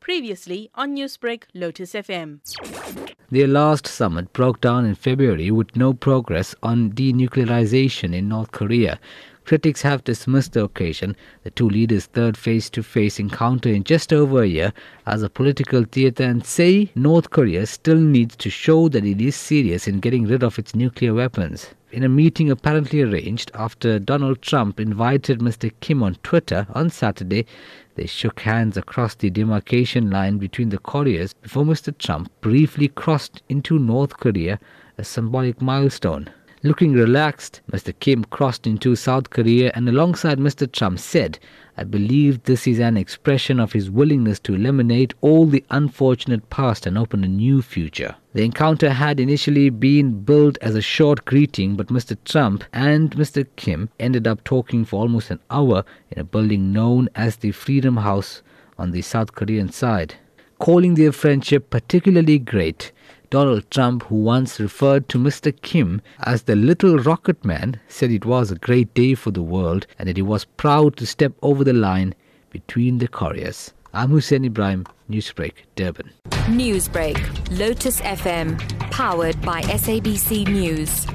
Previously on Newsbreak, Lotus FM. Their last summit broke down in February with no progress on denuclearization in North Korea. Critics have dismissed the occasion, the two leaders' third face to face encounter in just over a year, as a political theater and say North Korea still needs to show that it is serious in getting rid of its nuclear weapons. In a meeting apparently arranged after Donald Trump invited Mr. Kim on Twitter on Saturday, they shook hands across the demarcation line between the Koreas before Mr. Trump briefly crossed into North Korea, a symbolic milestone. Looking relaxed, Mr. Kim crossed into South Korea and alongside Mr. Trump said, I believe this is an expression of his willingness to eliminate all the unfortunate past and open a new future. The encounter had initially been billed as a short greeting, but Mr. Trump and Mr. Kim ended up talking for almost an hour in a building known as the Freedom House on the South Korean side. Calling their friendship particularly great, Donald Trump, who once referred to Mr. Kim as the little rocket man, said it was a great day for the world and that he was proud to step over the line between the Koreas. I'm Hoosen Ebrahim, Newsbreak, Durban. Newsbreak, Lotus FM, powered by SABC News.